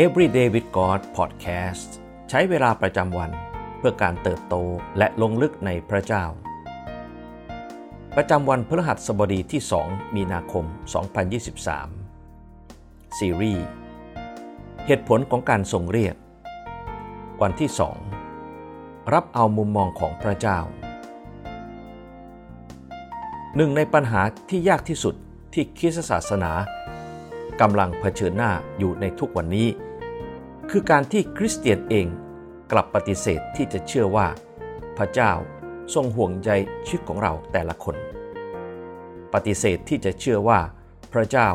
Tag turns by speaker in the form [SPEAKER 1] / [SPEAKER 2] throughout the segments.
[SPEAKER 1] Everyday with God Podcast ใช้เวลาประจำวันเพื่อการเติบโตและลงลึกในพระเจ้า ประจำวันพฤหัสบดีที่ 2 มีนาคม 2023 ซีรีส์เหตุผลของการทรงเรียก วันที่ 2 รับเอามุมมองของพระเจ้า หนึ่งในปัญหาที่ยากที่สุดที่คริสตศาสนา กำลังเผชิญหน้าอยู่ในทุกวันนี้ คือการที่คริสเตียนเองกลับปฏิเสธที่จะเชื่อว่า พระเจ้าทรงห่วงใยชีวิตของเราแต่ละคน ปฏิเสธที่จะเชื่อว่า พระเจ้า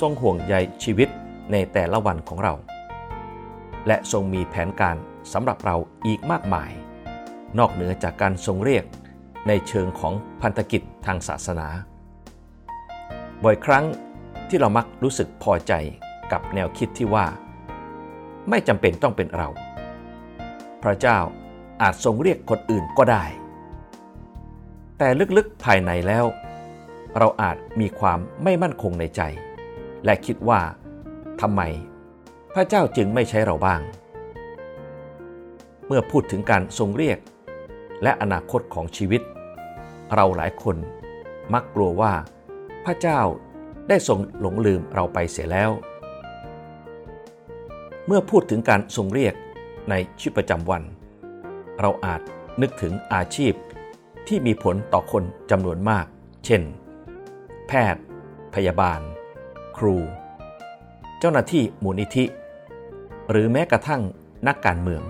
[SPEAKER 1] ทรงห่วงใยชีวิตในแต่ละวันของเรา และทรงมีแผนการสำหรับเราอีกมากมาย นอกเหนือจากการทรงเรียกในเชิงของพันธกิจทางศาสนา บ่อยครั้ง ที่เรามักรู้สึกพอใจกับแนวคิดที่ว่า ไม่จำเป็นต้องเป็นเรา พระเจ้าอาจทรงเรียกคนอื่นก็ได้ แต่ลึกๆภายในแล้ว เราอาจมีความไม่มั่นคงในใจ และคิดว่าทำไมพระเจ้าจึงไม่ใช้เราบ้าง เมื่อพูดถึงการทรงเรียก และอนาคตของชีวิต เราหลายคนมักกลัวว่าพระเจ้า ได้ทรงหลงลืมเราไปเสียแล้ว เมื่อพูดถึงการทรงเรียกในชีวิตประจำวัน เราอาจนึกถึงอาชีพที่มีผลต่อคนจำนวนมาก เช่น แพทย์ พยาบาล ครู เจ้าหน้าที่มูลนิธิ หรือแม้กระทั่งนักการเมือง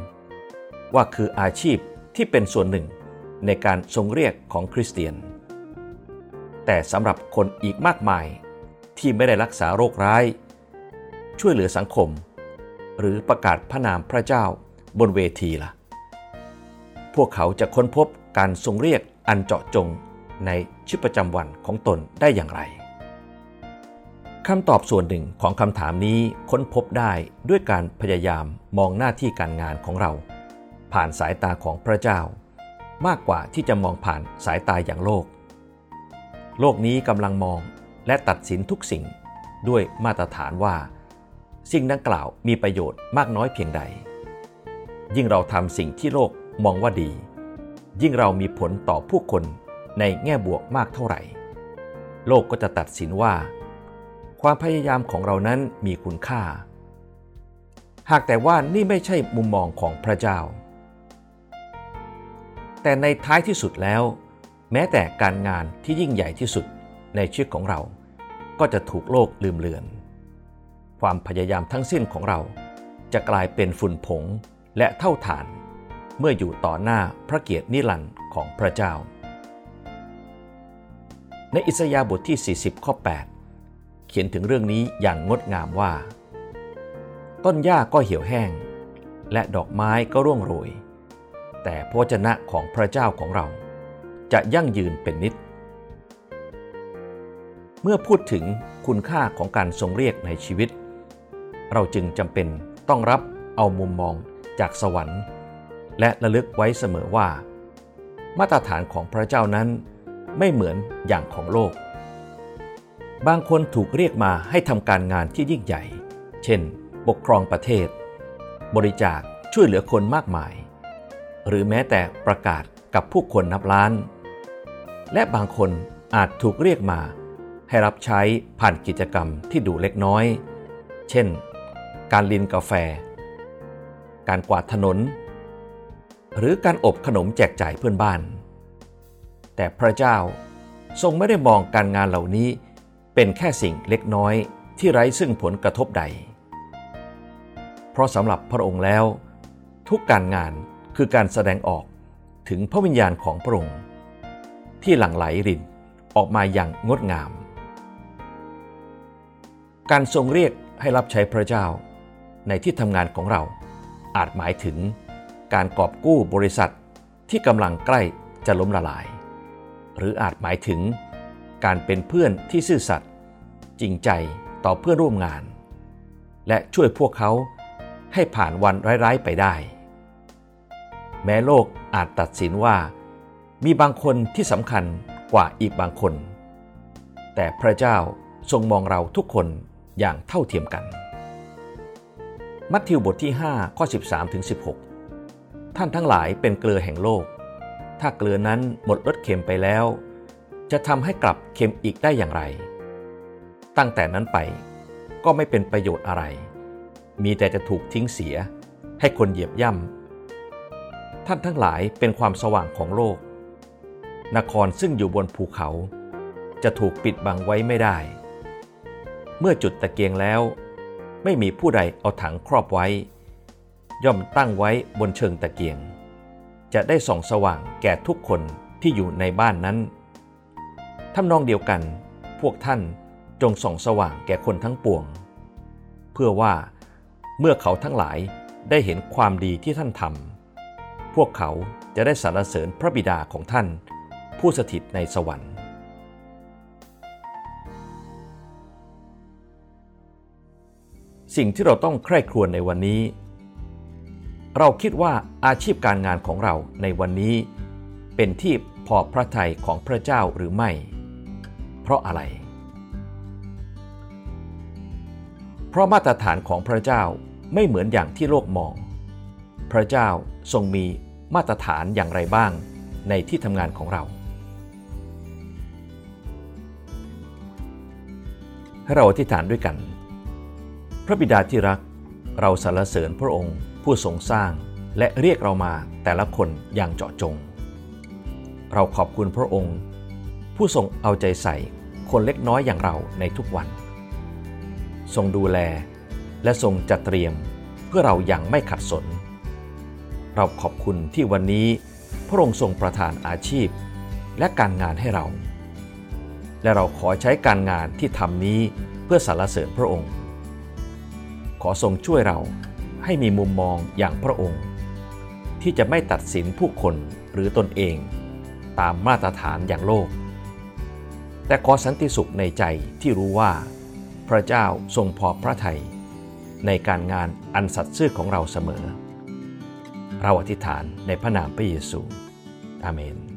[SPEAKER 1] ว่าคืออาชีพที่เป็นส่วนหนึ่งในการทรงเรียกของคริสเตียน แต่สำหรับคนอีกมากมาย ที่ไม่ได้รักษาโรคร้าย ช่วยเหลือสังคม หรือประกาศพระนามพระเจ้าบนเวทีละ่ะ พวกเขาจะค้นพบการทรงเรียกอันเจาะจงในชีวิตประจำวันของตนได้อย่างไรคำตอบส่วนหนึ่งของคำถามนี้ค้นพบได้ด้วยการพยายามมองหน้าที่การงานของเรา ผ่านสายตาของพระเจ้า มากกว่าที่จะมองผ่านสายตาอย่างโลก โลกนี้กำลังมอง และตัดสินทุกสิ่งด้วยมาตรฐานว่า สิ่งดังกล่าวมีประโยชน์มากน้อยเพียงใด ยิ่งเราทำสิ่งที่โลกมองว่าดี ยิ่งเรามีผลต่อผู้คนในแง่บวกมากเท่าไหร่ โลกก็จะตัดสินว่า ความพยายามของเรานั้นมีคุณค่า หากแต่ว่านี่ไม่ใช่มุมมองของพระเจ้า แต่ในท้ายที่สุดแล้ว แม้แต่การงานที่ยิ่งใหญ่ที่สุด ในชีวิตของเรา ก็จะถูกโลกลืมเลือน ความพยายามทั้งสิ้นของเราจะกลายเป็นฝุ่นผงและเท่าฐาน เมื่ออยู่ต่อหน้าพระเกียรตินิรันดร์ของพระเจ้า ในอิสยาห์บทที่ 40 ข้อ 8 เขียนถึงเรื่องนี้อย่างงดงามว่า ต้นหญ้าก็เหี่ยวแห้ง และดอกไม้ก็ร่วงโรย แต่พระวจนะของพระเจ้าของเราจะยั่งยืนเป็นนิจ เมื่อพูดถึงคุณค่าของการทรงเรียกในชีวิต เราจึงจำเป็นต้องรับเอามุมมองจากสวรรค์ และระลึกไว้เสมอว่า มาตรฐานของพระเจ้านั้นไม่เหมือนอย่างของโลก บางคนถูกเรียกมาให้ทำการงานที่ยิ่งใหญ่ เช่น ปกครองประเทศ บริจาคช่วยเหลือคนมากมาย หรือแม้แต่ประกาศกับผู้คนนับล้าน และบางคนอาจถูกเรียกมา ให้รับใช้ผ่านกิจกรรมที่ดูเล็กน้อย เช่น การลินกาแฟ การกวาดถนน หรือการอบขนมแจกจ่ายเพื่อนบ้าน แต่พระเจ้าทรงไม่ได้มองการงานเหล่านี้เป็นแค่สิ่งเล็กน้อยที่ไร้ซึ่งผลกระทบใด เพราะสำหรับพระองค์แล้ว ทุกการงานคือการแสดงออกถึงพระวิญญาณของพระองค์ ที่หลั่งไหลรินออกมาอย่างงดงาม การทรงเรียกให้รับใช้พระเจ้า ในที่ทำงานของเรา อาจหมายถึงการกอบกู้บริษัทที่กำลังใกล้จะล้มละลาย หรืออาจหมายถึงการเป็นเพื่อนที่ซื่อสัตย์จริงใจต่อเพื่อนร่วมงาน และช่วยพวกเขาให้ผ่านวันร้ายๆไปได้ แม้โลกอาจตัดสินว่า มีบางคนที่สำคัญกว่าอีกบางคน แต่พระเจ้าทรงมองเราทุกคน อย่างเท่าเทียมกัน มัทธิวบทที่ 5 ข้อ 13ถึง16 ท่านทั้งหลายเป็นเกลือแห่งโลก ถ้าเกลือนั้นหมดรสเค็มไปแล้ว จะทำให้กลับเค็มอีกได้อย่างไร ตั้งแต่นั้นไปก็ไม่เป็นประโยชน์อะไร มีแต่จะถูกทิ้งเสีย ให้คนเหยียบย่ำ ท่านทั้งหลายเป็นความสว่างของโลก นครซึ่งอยู่บนภูเขา จะถูกปิดบังไว้ไม่ได้ เมื่อจุดตะเกียงแล้ว ไม่มีผู้ใดเอาถังครอบไว้ ย่อมตั้งไว้บนเชิงตะเกียง จะได้ส่องสว่างแก่ทุกคนที่อยู่ในบ้านนั้นทำนองเดียวกัน พวกท่านจงส่องสว่างแก่คนทั้งปวง เพื่อว่าเมื่อเขาทั้งหลายได้เห็นความดีที่ท่านทำพวกเขาจะได้สรรเสริญพระบิดาของท่าน ผู้สถิตในสวรรค์ สิ่งที่เราต้องใคร่ครวญในวันนี้ เราคิดว่าอาชีพการงานของเราในวันนี้ เป็นที่พอพระทัยของพระเจ้าหรือไม่ เพราะอะไร เพราะมาตรฐานของพระเจ้าไม่เหมือนอย่างที่โลกมอง พระเจ้าทรงมีมาตรฐานอย่างไรบ้างในที่ทำงานของเรา ให้เราอธิษฐานด้วยกัน พระบิดาที่รัก เราสรรเสริญพระองค์ผู้ทรงสร้างและเรียกเรามาแต่ละคนอย่างเจาะจง เราขอบคุณพระองค์ ผู้ทรงเอาใจใส่คนเล็กน้อยอย่างเราในทุกวัน ทรงดูแลและทรงจัดเตรียมเพื่อเราอย่างไม่ขัดสน เราขอบคุณที่วันนี้พระองค์ทรงประทานอาชีพและการงานให้เรา และเราขอใช้การงานที่ทำนี้เพื่อสรรเสริญพระองค์ ขอทรงช่วยเราให้มีมุมมองอย่างพระองค์ ที่จะไม่ตัดสินผู้คนหรือตนเอง ตามมาตรฐานอย่างโลก แต่ขอสันติสุขในใจที่รู้ว่า พระเจ้าทรงพอพระทัยในการงานอันสัตย์ซื่อของเราเสมอ เราอธิษฐานในพระนามพระเยซู อาเมน